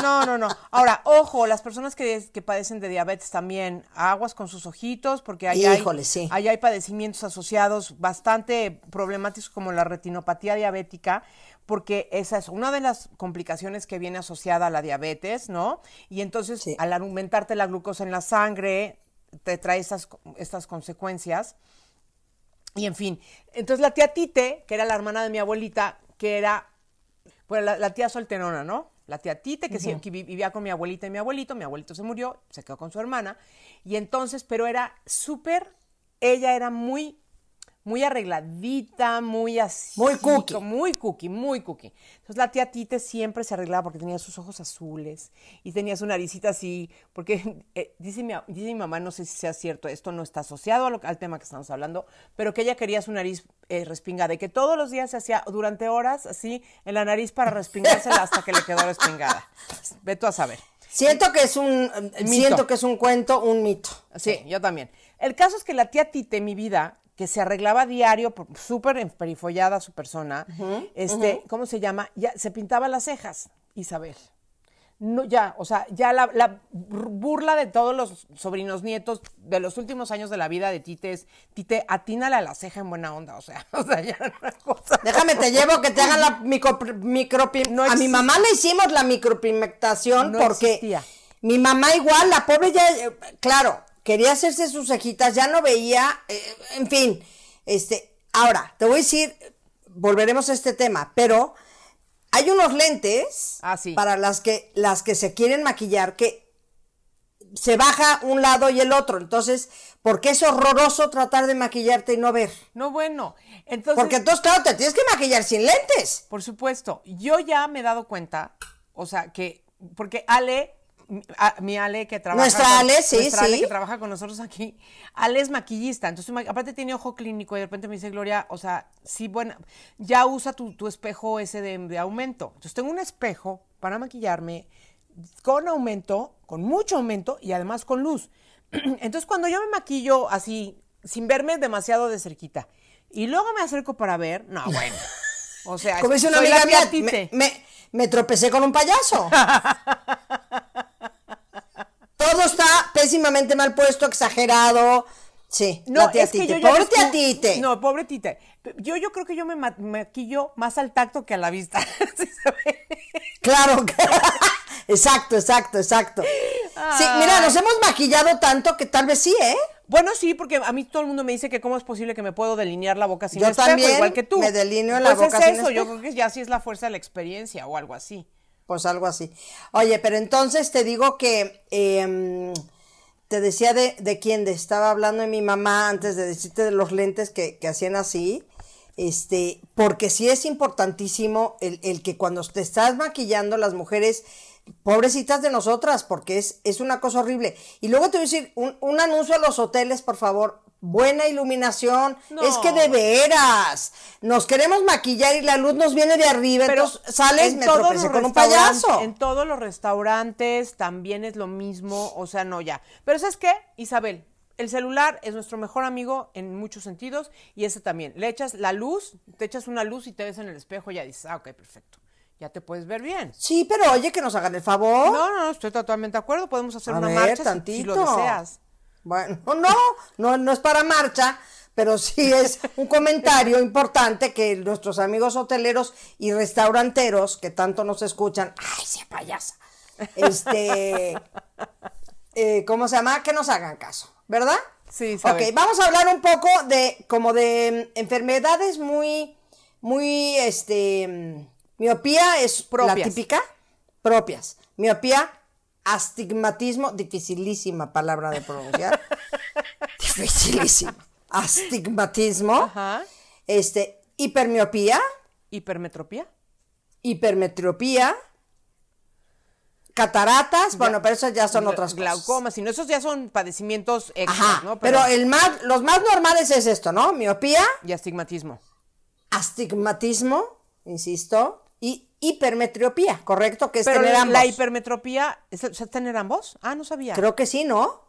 No, no, no. Ahora, ojo, las personas que, que padecen de diabetes también, aguas con sus ojitos, porque ahí, Híjole, hay, sí. ahí hay padecimientos asociados bastante problemáticos como la retinopatía diabética, porque esa es una de las complicaciones que viene asociada a la diabetes, ¿no? Y entonces, Sí. al aumentarte la glucosa en la sangre, te trae esas, estas consecuencias. Y en fin, entonces la tía Tite, que era la hermana de mi abuelita, que era, bueno, la, la tía solterona, ¿no? La tía Tite, que, sí- que vi- vivía con mi abuelita y mi abuelito, mi abuelito se murió, se quedó con su hermana, y entonces, pero era súper, ella era muy, muy arregladita, muy así. Muy cookie. Muy cookie, muy cookie. Entonces la tía Tite siempre se arreglaba porque tenía sus ojos azules y tenía su naricita así, porque eh, dice, mi, dice mi mamá, no sé si sea cierto, esto no está asociado lo- al tema que estamos hablando, pero que ella quería su nariz eh, respingada y que todos los días se hacía durante horas así en la nariz para respingársela hasta que le quedó respingada. Ve tú a saber. Siento que es un, siento que es un cuento, un mito. Sí, yo también. El caso es que la tía Tite, mi vida, que se arreglaba diario, súper emperifollada su persona, este, ¿cómo se llama? Ya se pintaba las cejas, Isabel. No, ya, o sea, ya la, la burla de todos los sobrinos nietos de los últimos años de la vida de Tite es, Tite, atínale a la ceja en buena onda, o sea, o sea, ya una cosa. Déjame, te llevo que te hagan la micro, No A mi mamá le hicimos la micropigmentación No porque existía. mi mamá igual, la pobre ya, eh, claro, quería hacerse sus cejitas, ya no veía, eh, en fin, este, Ahora, te voy a decir, volveremos a este tema, pero hay unos lentes Ah, sí. para las que, las que se quieren maquillar que se baja un lado y el otro. Entonces, porque es horroroso tratar de maquillarte y no ver. No, bueno. Entonces, Porque entonces, claro, te tienes que maquillar sin lentes. por supuesto, yo ya me he dado cuenta, o sea, que, porque Ale, a- mi Ale que trabaja. Nuestra Ale, sí, nuestra Ale sí. que trabaja con nosotros aquí, Ale es maquillista, entonces, aparte tiene ojo clínico y de repente me dice, Gloria, o sea, sí, bueno, ya usa tu, tu espejo ese de, de aumento. Entonces tengo un espejo para maquillarme con aumento, con mucho aumento y además con luz. Entonces cuando yo me maquillo así, sin verme demasiado de cerquita, y luego me acerco para ver, no, bueno. O sea, Como dice una soy amiga la mía, me, me- me tropecé con un payaso. Todo está pésimamente mal puesto, exagerado. Sí, No, la tía es que Tite. yo ya Pobre tía descu- Tite. No, pobre Tite. Yo, yo creo que yo me ma- maquillo más al tacto que a la vista. Claro, que- exacto, exacto, exacto. Sí, mira, nos hemos maquillado tanto que tal vez sí, ¿eh? Bueno, sí, porque a mí todo el mundo me dice que cómo es posible que me puedo delinear la boca sin Yo espejo, también igual que tú. me delineo la Pues boca es sin eso, yo creo que ya sí es la fuerza de la experiencia o algo así. Pues algo así. Oye, pero entonces te digo que em, te decía de, de quién, de, estaba hablando de mi mamá antes de decirte de los lentes que, que hacían así. Este, porque sí es importantísimo el, el que cuando te estás maquillando las mujeres, pobrecitas de nosotras, porque es, es una cosa horrible. Y luego te voy a decir, un, un anuncio a los hoteles, por favor. Buena iluminación. No. Es que de veras. Nos queremos maquillar y la luz nos viene de arriba. Pero entonces sales, en me tropecé con un payaso. En todos los restaurantes también es lo mismo, o sea, no ya. Pero ¿sabes qué, Isabel? El celular es nuestro mejor amigo en muchos sentidos y ese también. Le echas la luz, te echas una luz y te ves en el espejo y ya dices, ah, ok, perfecto. Ya te puedes ver bien. Sí, pero oye, que nos hagan el favor. No, no, no, estoy totalmente de acuerdo. Podemos hacer A una ver, marcha si- tantito. si, lo deseas. Bueno, no, no, no es para marcha, pero sí es un comentario importante que nuestros amigos hoteleros y restauranteros que tanto nos escuchan, ay, sí, payasa, este, eh, ¿cómo se llama? Que nos hagan caso, ¿verdad? Sí, Ok, Isabel. vamos a hablar un poco de, como de mm, enfermedades muy, muy, este, mm, miopía es Propias. la típica, propias, miopía, astigmatismo, dificilísima palabra de pronunciar, dificilísima, astigmatismo, Ajá. este, hipermiopía, ¿Hipermetropía? hipermetropía, cataratas, bueno, pero esas ya son Gla- otras cosas. Glaucoma, si no, esos ya son padecimientos extras, Ajá, ¿no? pero el más, los más normales es esto, ¿no? Miopía, Y astigmatismo. astigmatismo, insisto, hipermetropía, ¿correcto? Que es Pero tener la, ambos. la hipermetropía, ¿es, ¿es tener ambos? Ah, no sabía. Creo que sí, ¿no?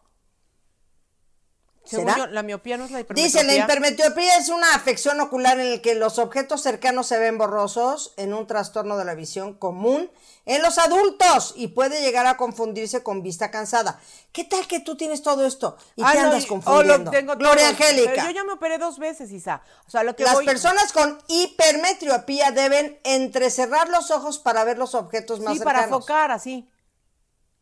¿Será? yo, la miopía no es la hipermetropía. Dice, la hipermetropía es una afección ocular en la que los objetos cercanos se ven borrosos en un trastorno de la visión común en los adultos y puede llegar a confundirse con vista cansada. ¿Qué tal que tú tienes todo esto y Ah, te andas confundiendo? oh, lo tengo Gloria todo. Angélica. Pero yo ya me operé dos veces, Isa. O sea, lo que Las voy... personas con hipermetropía deben entrecerrar los ojos para ver los objetos más Sí, para cercanos. focar, así.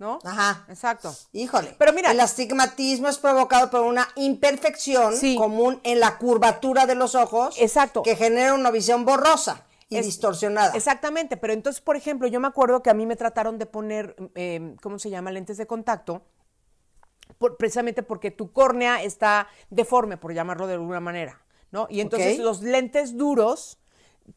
¿No? Ajá. Exacto. Híjole. Pero mira- el astigmatismo es provocado por una imperfección Sí. común en la curvatura de los ojos. Exacto. Que genera una visión borrosa y Es- distorsionada. Exactamente, pero entonces, por ejemplo, yo me acuerdo que a mí me trataron de poner, eh, ¿cómo se llama? Lentes de contacto, por- precisamente porque tu córnea está deforme, por llamarlo de alguna manera, ¿no? Y entonces los lentes duros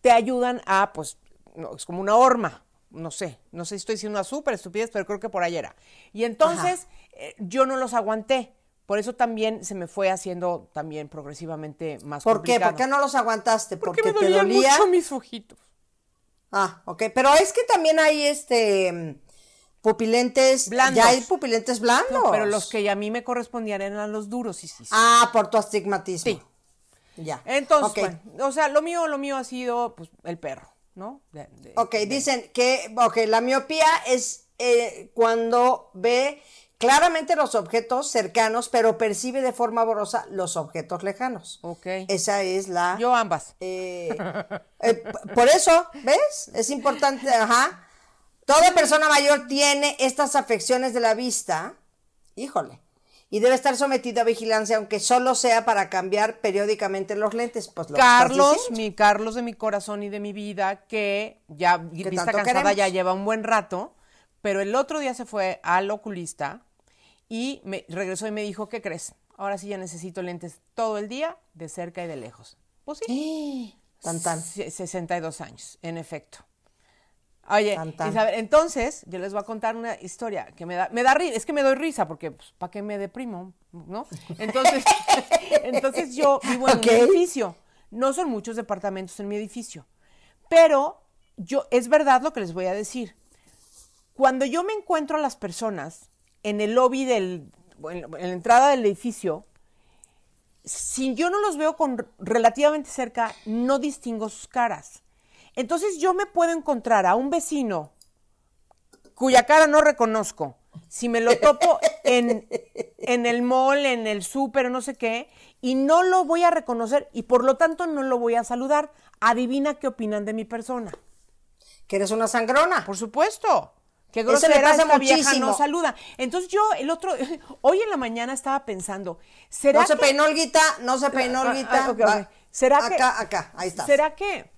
te ayudan a, pues, no, es como una horma, no sé, no sé si estoy diciendo una súper estupidez, pero creo que por ahí era. Y entonces eh, yo no los aguanté, por eso también se me fue haciendo también progresivamente más ¿Por qué? complicado. ¿Por qué no los aguantaste? Porque Porque, me te dolían dolía. mucho mis ojitos. Ah, ok. Pero es que también hay este pupilentes. Blandos. Ya hay pupilentes blandos. No, pero los que a mí me correspondían eran los duros, sí, sí. sí. Ah, por tu astigmatismo. Sí. Ya. Entonces, bueno, o sea, lo mío, lo mío ha sido, pues, el perro, ¿no? De- de- Ok, de- dicen que ok, la miopía es eh, cuando ve claramente los objetos cercanos, pero percibe de forma borrosa los objetos lejanos. Ok. Esa es la... Yo ambas. eh, eh, por eso, ¿ves? Es importante, ajá. Toda persona mayor tiene estas afecciones de la vista, híjole, y debe estar sometido a vigilancia, aunque solo sea para cambiar periódicamente los lentes. Pues lo Carlos, mi Carlos de mi corazón y de mi vida, que ya vista tanto cansada queremos. ya lleva un buen rato, pero el otro día se fue al oculista y me regresó y me dijo, ¿qué crees? Ahora sí ya necesito lentes todo el día, de cerca y de lejos. Pues sí. Tan, tan. Se- 62 años, en efecto. Oye, Tan, tan. Isabel, entonces yo les voy a contar una historia que me da, me da risa, es que me doy risa porque pues, ¿para qué me deprimo? ¿No? Entonces, entonces yo vivo en Ok. un edificio. No son muchos departamentos en mi edificio, pero yo es verdad lo que les voy a decir. Cuando yo me encuentro a las personas en el lobby del, en la entrada del edificio, si yo no los veo con relativamente cerca, no distingo sus caras. Entonces yo me puedo encontrar a un vecino cuya cara no reconozco. Si me lo topo en, en el mall, en el súper, no sé qué, y no lo voy a reconocer y por lo tanto no lo voy a saludar. Adivina qué opinan de mi persona. Que eres una sangrona. Por supuesto. Qué Eso le grosera pasa esta vieja muchísimo. no saluda. Entonces yo el otro hoy en la mañana estaba pensando, ¿será No se que peinó Olguita, no se peinó Ah, Olguita. ah, Va. ok. ¿Será que acá, acá, ahí está. ¿Será que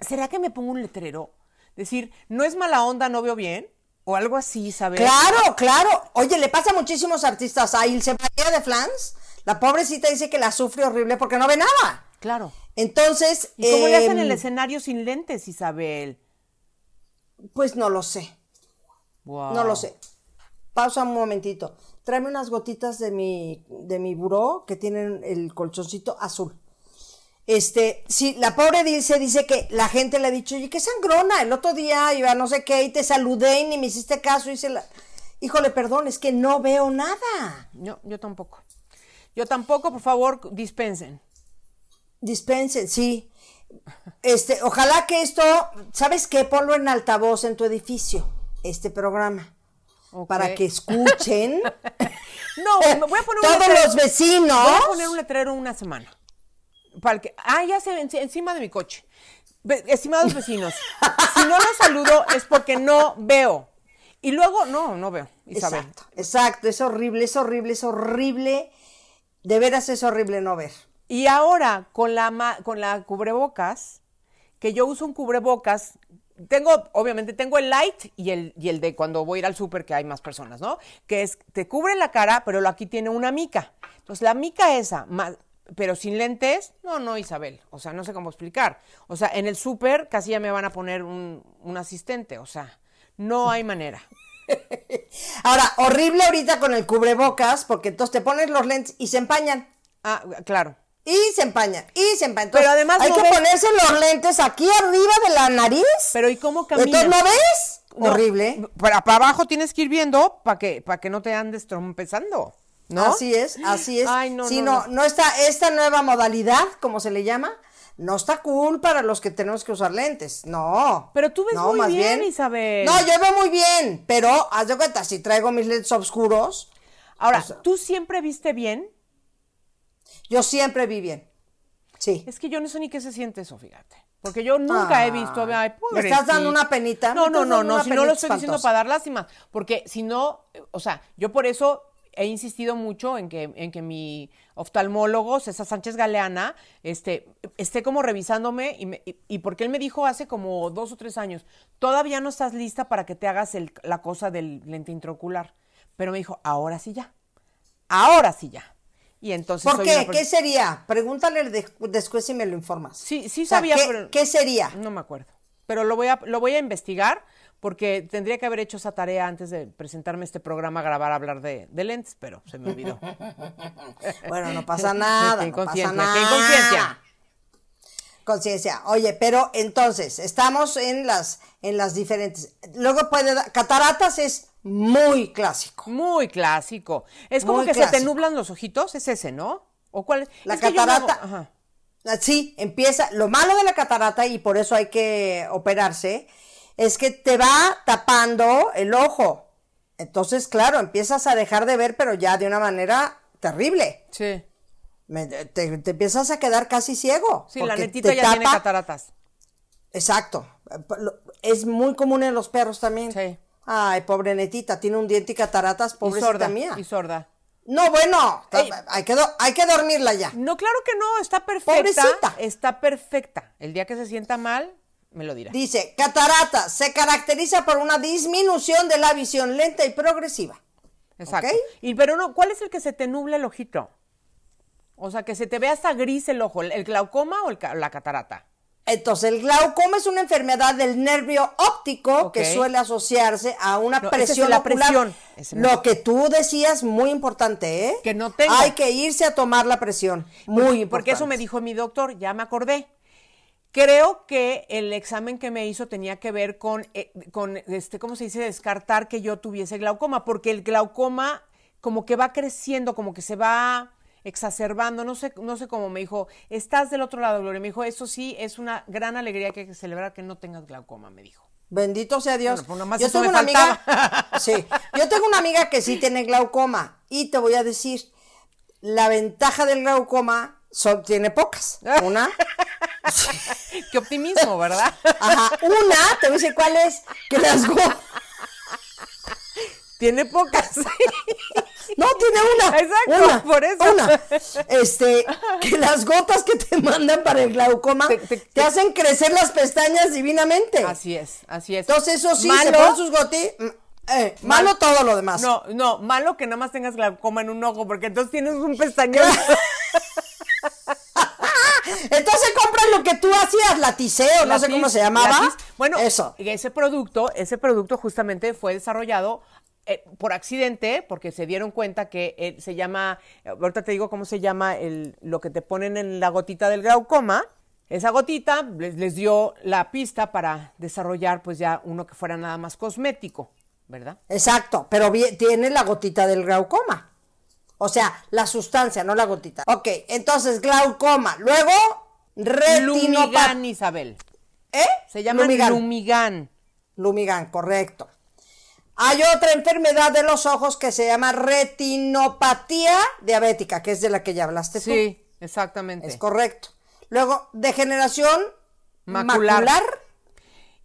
será que me pongo un letrero? Decir, no es mala onda, no veo bien o algo así, ¿sabes? Claro, claro. Oye, le pasa a muchísimos artistas. A Ilse María de Flans, la pobrecita dice que la sufre horrible porque no ve nada. Claro. Entonces, ¿Y cómo le hacen en el em, escenario sin lentes, Isabel? pues no lo sé, Wow. no lo sé. Pausa un momentito. Tráeme unas gotitas de mi, de mi buró que tienen el colchoncito azul. Este, sí, la pobre Dilce dice que la gente le ha dicho, oye, qué sangrona, el otro día iba a no sé qué y te saludé y ni me hiciste caso. Y se la... Híjole, perdón, es que no veo nada. No, yo tampoco. Yo tampoco, por favor, dispensen. Dispensen, sí. Este, ojalá que esto, ¿sabes qué? Ponlo en altavoz en tu edificio, este programa, para que escuchen No, me voy a poner un todos letrero. los vecinos. Voy a poner un letrero una semana. Para que, ah, ya se enci- encima de mi coche. Estimados vecinos, si no los saludo es porque no veo. Y luego, no, no veo, Isabel. Exacto, exacto, es horrible, es horrible, es horrible. De veras es horrible no ver. Y ahora, con la, con la cubrebocas, que yo uso un cubrebocas, tengo, obviamente, tengo el light y el, y el de cuando voy a ir al súper, que hay más personas, ¿no? Que es, te cubre la cara, pero lo- aquí tiene una mica. Entonces, la mica esa, más, pero sin lentes, no, no, Isabel. O sea, no sé cómo explicar. O sea, en el súper casi ya me van a poner un, un asistente. O sea, no hay manera. Ahora, horrible ahorita con el cubrebocas, porque entonces te pones los lentes y se empañan. Ah, claro. Y se empañan, y se empañan. Entonces, Pero además hay no que ves- ponerse los lentes aquí arriba de la nariz. Pero ¿y cómo camina? Entonces, ¿no ves? No, Horrible. Para, para abajo tienes que ir viendo para que, para que no te andes trompezando, ¿no? Así es, así es. Ay, no, Sí, no, no, no. no está esta nueva modalidad, como se le llama, no está cool para los que tenemos que usar lentes. No. Pero tú ves No, muy más bien, Isabel. No, yo veo muy bien, pero haz de cuenta, si traigo mis lentes oscuros, Ahora, o sea- ¿tú siempre viste bien? yo siempre vi bien. Sí. Es que yo no sé ni qué se siente eso, fíjate. Porque yo nunca he visto. Ay, ¿me estás dando una penita? No, ¿Me no, no, no. Si no lo estoy diciendo para dar lástima. Porque si no, o sea, yo por eso he insistido mucho en que, en que mi oftalmólogo, César Sánchez Galeana, este, esté como revisándome y, me- y- y porque él me dijo hace como dos o tres años, todavía no estás lista para que te hagas el- la cosa del lente intraocular. Pero me dijo, ahora sí ya. Ahora sí ya. Y entonces ¿Por qué? una ¿Qué sería? Pregúntale de- después si me lo informas. Sí, sí O sea, sabía, ¿qué, pero- ¿Qué sería? No me acuerdo. Pero lo voy a, lo voy a investigar porque tendría que haber hecho esa tarea antes de presentarme este programa, grabar, hablar de, de lentes, pero se me olvidó. Bueno, no pasa nada. Qué no pasa nada. qué inconsciencia. Conciencia. Oye, pero entonces, estamos en las, en las diferentes. Luego puede dar. Cataratas es muy clásico. Muy clásico. Es como Muy que se te nublan los ojitos, es ese, ¿no? ¿O cuál es? La Es que yo me hago- catarata. ajá. Ah, Sí, empieza. Lo malo de la catarata, y por eso hay que operarse, es que te va tapando el ojo. Entonces, claro, empiezas a dejar de ver, pero ya de una manera terrible. Sí. Me- te, te empiezas a quedar casi ciego. Sí, la netita ya tiene cataratas. Exacto. Es muy común en los perros también. Sí. Ay, pobre netita, tiene un diente y cataratas, Y pobrecita sorda. mía. Y sorda. No, bueno, Ey. hay que, hay que dormirla ya. No, claro que no, está perfecta. Pobrecita. Está perfecta. El día que se sienta mal, me lo dirá. Dice, catarata se caracteriza por una disminución de la visión lenta y progresiva. Exacto. Y pero no, ¿cuál es el que se te nubla el ojito? O sea, que se te ve hasta gris el ojo, ¿el glaucoma o el ca- la catarata? Entonces, el glaucoma es una enfermedad del nervio óptico que suele asociarse a una No, esa es presión la presión. Lo que tú decías, muy importante, ¿eh? Que no tengo. Hay que irse a tomar la presión. Muy importante. Porque eso me dijo mi doctor, ya me acordé. Creo que el examen que me hizo tenía que ver con, eh, con este, ¿cómo se dice? Descartar que yo tuviese glaucoma, porque el glaucoma como que va creciendo, como que se va exacerbando, no sé, no sé cómo me dijo, estás del otro lado, Gloria. Me dijo, eso sí, es una gran alegría que hay que celebrar que no tengas glaucoma, me dijo. Bendito sea Dios. Bueno, pues yo tengo una amiga, sí, yo tengo una amiga que sí tiene glaucoma y te voy a decir, la ventaja del glaucoma tiene pocas. Una, Qué optimismo, ¿verdad? ajá, una, te voy a decir cuál es, que las Tiene pocas. No, tiene una. Exacto, una, por eso. Una. Este, que las gotas que te mandan para el glaucoma Te- te, te- te- hacen crecer las pestañas divinamente. Así es, así es. Entonces, eso sí, se Malo- ponen sus gotis. eh, malo Mal- todo lo demás. No, no, malo que nada más tengas glaucoma en un ojo, porque entonces tienes un pestañón. Entonces compras lo que tú hacías, la tiseo, no sé cómo se llamaba. Bueno, eso. ese producto, ese producto justamente fue desarrollado eh, por accidente, porque se dieron cuenta que eh, se llama, ahorita te digo cómo se llama el, lo que te ponen en la gotita del glaucoma. Esa gotita les, les dio la pista para desarrollar pues ya uno que fuera nada más cosmético, ¿verdad? Exacto, pero tiene la gotita del glaucoma. O sea, la sustancia, no la gotita. Ok, entonces glaucoma. Luego, retinopatía. Lumigan, Isabel. ¿Eh? Se llama Lumigan. Lumigan. Lumigan, correcto. Hay otra enfermedad de los ojos que se llama retinopatía diabética, que es de la que ya hablaste tú. Sí, exactamente. Es correcto. Luego, degeneración Macular. macular.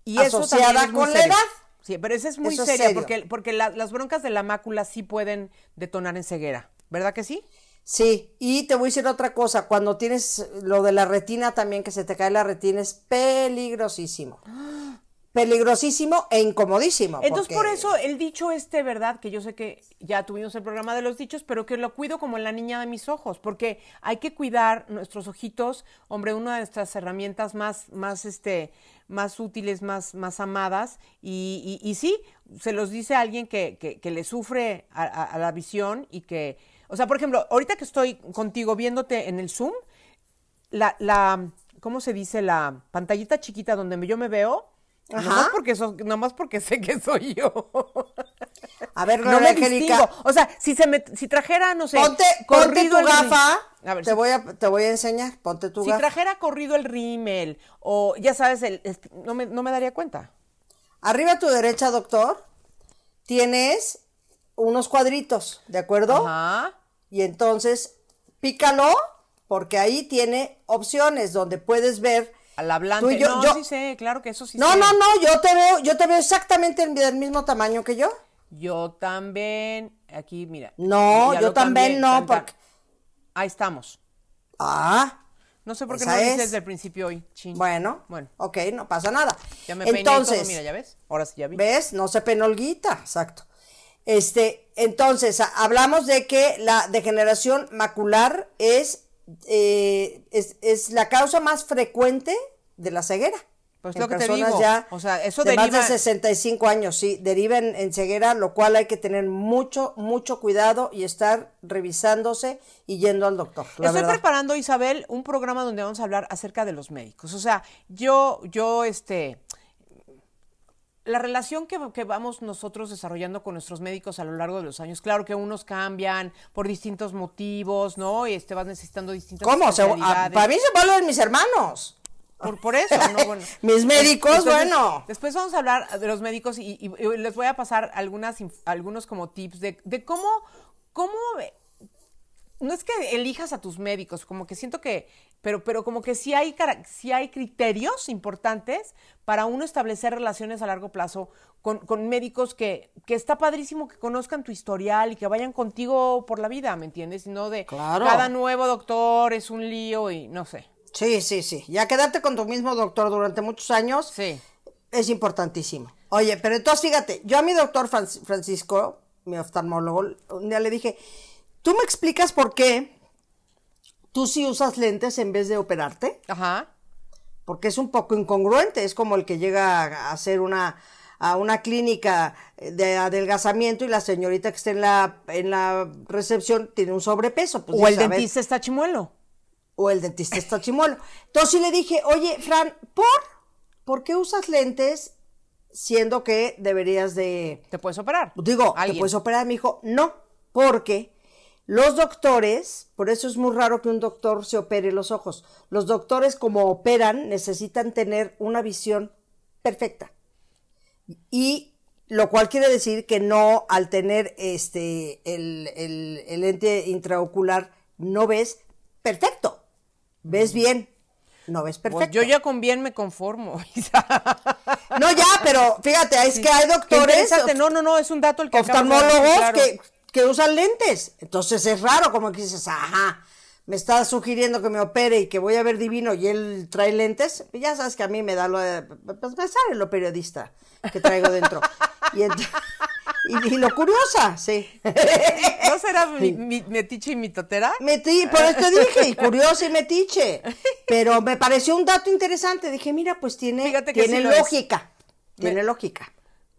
Y eso asociada es con la edad. Sí, pero esa es muy seria porque, porque la- las broncas de la mácula sí pueden detonar en ceguera, ¿verdad que sí? Sí, y te voy a decir otra cosa, cuando tienes lo de la retina también, que se te cae la retina, es peligrosísimo. Peligrosísimo e incomodísimo. Entonces, porque- por eso el dicho este, ¿verdad? Que yo sé que ya tuvimos el programa de los dichos, pero que lo cuido como la niña de mis ojos, porque hay que cuidar nuestros ojitos, hombre, una de nuestras herramientas más, más, este, más útiles, más, más amadas, y, y- y sí, se los dice a alguien que, que- que le sufre a, a- a la visión y que, o sea, por ejemplo, ahorita que estoy contigo viéndote en el Zoom, la, la, ¿cómo se dice? La pantallita chiquita donde yo me veo, Ajá. nomás porque, so- nomás porque sé que soy yo. A ver, no me distingo. O sea, si se me, si trajera, no sé, ponte, ponte tu el gafa, A ver, te, si, voy a, te voy a enseñar, ponte tu si gafa. trajera corrido el rímel, o ya sabes, el, no, me, no me daría cuenta. Arriba a tu derecha, doctor, tienes unos cuadritos, ¿de acuerdo? Ajá. Y entonces, pícalo, porque ahí tiene opciones donde puedes ver. Al hablante. Tú y yo- no, yo- sí sé, claro que eso sí No, sé. no, no, yo te veo, yo te veo exactamente el- del mismo tamaño que yo. Yo también, aquí, mira. No, yo también no, porque- Ahí estamos. Ah, No sé por qué no lo hice es. desde el principio hoy. Chin. bueno, Bueno, ok, no pasa nada. ya me peiné y entonces, todo, mira, ya ves. Ahora sí ya vi. ¿Ves? No se penolguita, exacto. Este, entonces, hablamos de que la degeneración macular es, eh, es, es la causa más frecuente de la ceguera. Pues En lo que te digo, ya o sea, eso de más deriva- de 65 años, sí, deriva en, en ceguera, lo cual hay que tener mucho, mucho cuidado y estar revisándose y yendo al doctor. La Estoy verdad. preparando, Isabel, un programa donde vamos a hablar acerca de los médicos. O sea, yo, yo, este, la relación que, que vamos nosotros desarrollando con nuestros médicos a lo largo de los años, claro que unos cambian por distintos motivos, ¿no? Y este vas necesitando distintas ¿Cómo? Se- a- especialidades. para mí se vuelven mis hermanos. Por, por eso, ¿no? Bueno. Mis médicos, bueno. Después vamos a hablar de los médicos y, y- y les voy a pasar algunas, algunos como tips de, de cómo, cómo no es que elijas a tus médicos, como que siento que, pero, pero como que sí hay, sí hay criterios importantes para uno establecer relaciones a largo plazo con, con médicos que, que está padrísimo que conozcan tu historial y que vayan contigo por la vida, ¿me entiendes? No de Claro. cada nuevo doctor es un lío y no sé. Sí, sí, sí. Ya quedarte con tu mismo doctor durante muchos años Sí. es importantísimo. Oye, pero entonces fíjate, yo a mi doctor Franc- Francisco, mi oftalmólogo, un día le dije, ¿tú me explicas por qué tú sí usas lentes en vez de operarte? Ajá. Porque es un poco incongruente, es como el que llega a hacer una a una clínica de adelgazamiento y la señorita que está en la en la recepción tiene un sobrepeso. Pues o el dentista está chimuelo. o el dentista está chimuelo. Entonces sí le dije, oye, Fran, ¿por? ¿Por qué usas lentes siendo que deberías de... ¿Te puedes operar? Digo, ¿te puedes operar? Me dijo, no, porque los doctores, por eso es muy raro que un doctor se opere los ojos. Los doctores como operan necesitan tener una visión perfecta. Y lo cual quiere decir que no, al tener este el, el- el lente intraocular, no ves perfecto. Ves bien, no ves perfecto. Pues yo ya con bien me conformo. No, ya, pero fíjate, es que hay doctores. No, no, no, es un dato el que oftalmólogos claro. que, que usan lentes. Entonces es raro, como que dices, ajá, me está sugiriendo que me opere y que voy a ver divino y él trae lentes. Ya sabes que a mí me da lo, de- pues me sale lo periodista que traigo dentro. y, ent- y- y lo curiosa, sí. ¿No será mi, mi metiche y mi totera? Metí, por eso te dije, y curiosa y metiche. Pero me pareció un dato interesante. Dije, mira, pues tiene, Fíjate que tiene sí lógica. Tiene Me- lógica.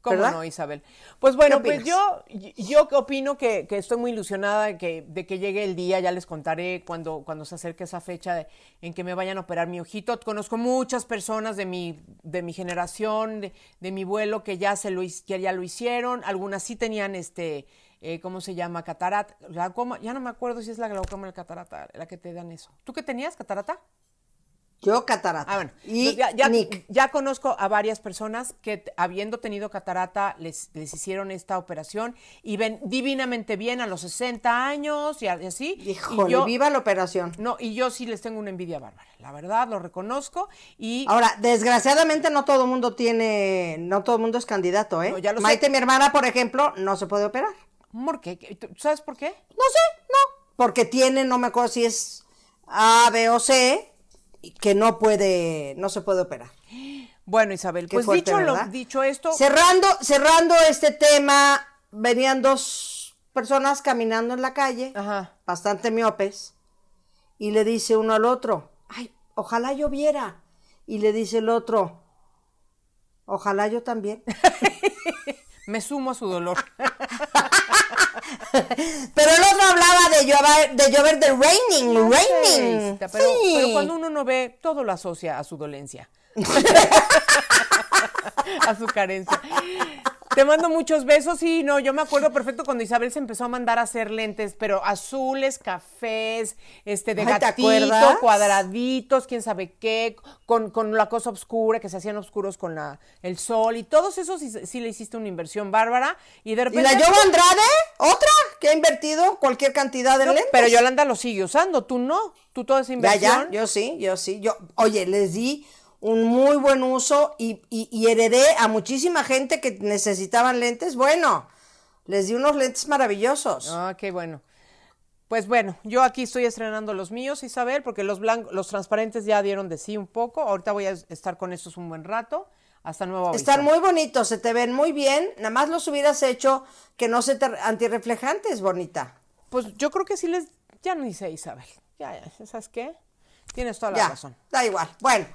¿Cómo ¿verdad? no, Isabel? Pues bueno, ¿Qué pues yo, yo opino que, que estoy muy ilusionada de que, de que llegue el día, ya les contaré cuando, cuando se acerque esa fecha de- en que me vayan a operar mi ojito. Conozco muchas personas de mi, de mi generación, de, de mi vuelo, que ya, se lo, que ya lo hicieron. Algunas sí tenían este, eh, ¿cómo se llama? Catarata. Glaucoma. Ya no me acuerdo si es la glaucoma o la catarata, la que te dan eso. ¿Tú qué tenías, catarata? Yo catarata. Ah, bueno. Y ya, ya- Nick. ya conozco a varias personas que habiendo tenido catarata les, les hicieron esta operación y ven divinamente bien a los 60 años y, así. Híjole, y yo, viva la operación. No, y yo sí les tengo una envidia bárbara. La verdad, lo reconozco. Y Ahora, desgraciadamente no todo el mundo tiene, no todo el mundo es candidato, ¿eh? No, ya lo sé. Maite, mi hermana, por ejemplo, no se puede operar. ¿por qué? ¿Tú ¿Sabes por qué? No sé, no. Porque tiene, no me acuerdo si es A, B o C, que no puede, no se puede operar. Bueno, Isabel, Qué pues fuerte, dicho, dicho esto, Cerrando, cerrando este tema, venían dos personas caminando en la calle, Ajá. bastante miopes, y le dice uno al otro, ay, ojalá yo viera. Y le dice el otro, ojalá yo también. me sumo a su dolor. Pero el otro hablaba de llover, de llover de raining, raining. Pero, Sí. pero cuando uno no ve, todo lo asocia a su dolencia. a su carencia. Te mando muchos besos y no, yo me acuerdo perfecto cuando Isabel se empezó a mandar a hacer lentes, pero azules, cafés, este de Ay, ¿te gatito, cuadraditos, quién sabe qué, con, con la cosa oscura, que se hacían oscuros con la, el sol y todos esos sí, sí le hiciste una inversión bárbara y de ¿Y repente... la Yoba Andrade? ¿Otra? Que ha invertido cualquier cantidad de No, lentes. pero Yolanda lo sigue usando, tú no, tú toda esa Ya, inversión. ya, yo sí, yo sí. Yo, oye, les di un muy buen uso y, y, y heredé a muchísima gente que necesitaban lentes. Bueno, les di unos lentes maravillosos. Ah, qué bueno. Pues bueno, yo aquí estoy estrenando los míos, Isabel, porque los blancos, los transparentes ya dieron de sí un poco. Ahorita voy a estar con estos un buen rato. Hasta nuevo aviso. Están muy bonitos, se te ven muy bien. Nada más los hubieras hecho que no se te antirreflejantes, bonita. Pues yo creo que sí les, ya no sé, Isabel. Ya, ya, ¿sabes qué? Tienes toda la Ya, razón. da igual. Bueno,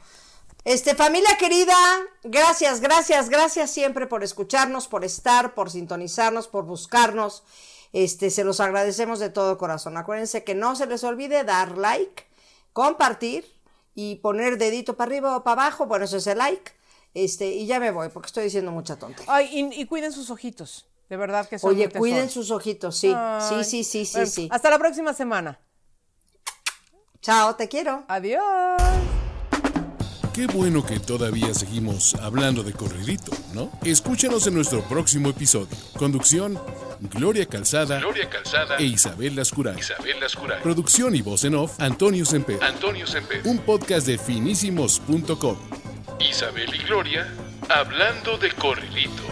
este familia querida, gracias, gracias, gracias siempre por escucharnos, por estar, por sintonizarnos, por buscarnos. Este, se los agradecemos de todo corazón. Acuérdense que no se les olvide dar like, compartir y poner dedito para arriba o para abajo. Bueno, eso es el like. Este, y ya me voy porque estoy diciendo mucha tontería. Ay, y, y cuiden sus ojitos. De verdad que son Oye, cuiden sus ojitos, sí. Ay. Sí, sí, sí, sí, Bueno, sí. Hasta la próxima semana. Chao, te quiero. Adiós. Qué bueno que todavía seguimos hablando de corridito, ¿no? Escúchanos en nuestro próximo episodio. Conducción, Gloria Calzada, Gloria Calzada e Isabel Lascurá. Isabel Lascurá. Producción y voz en off, Antonio Semper. Antonio Semper. Un podcast de finísimos.com. Isabel y Gloria hablando de corridito.